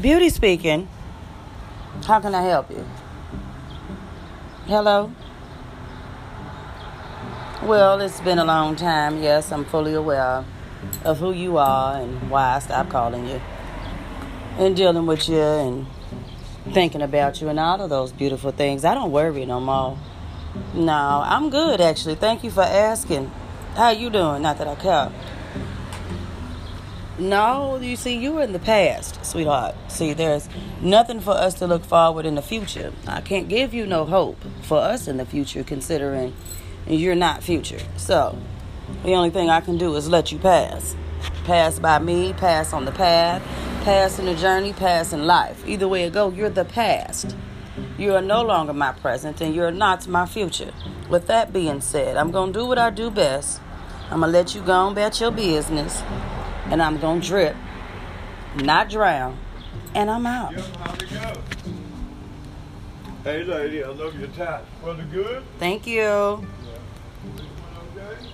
Beauty speaking. How can I help you? Hello? Well, it's been a long time. Yes, I'm fully aware of who you are and why I stopped calling you and dealing with you and thinking about you and all of those beautiful things. I don't worry no more. No, I'm good actually. Thank you for asking. How you doing? Not that I care. No, you see, you were in the past, sweetheart. See, there's nothing for us to look forward in the future. I can't give you no hope for us in the future, considering you're not future. So, the only thing I can do is let you pass. Pass by me, pass on the path, pass in the journey, pass in life. Either way it go, you're the past. You are no longer my present, and you're not my future. With that being said, I'm gonna do what I do best. I'm gonna let you go on about your business and I'm gonna drip, not drown, and I'm out. Yep, how'd it go? Hey lady, I love your tats. Was it good? Thank you. Yeah. Okay?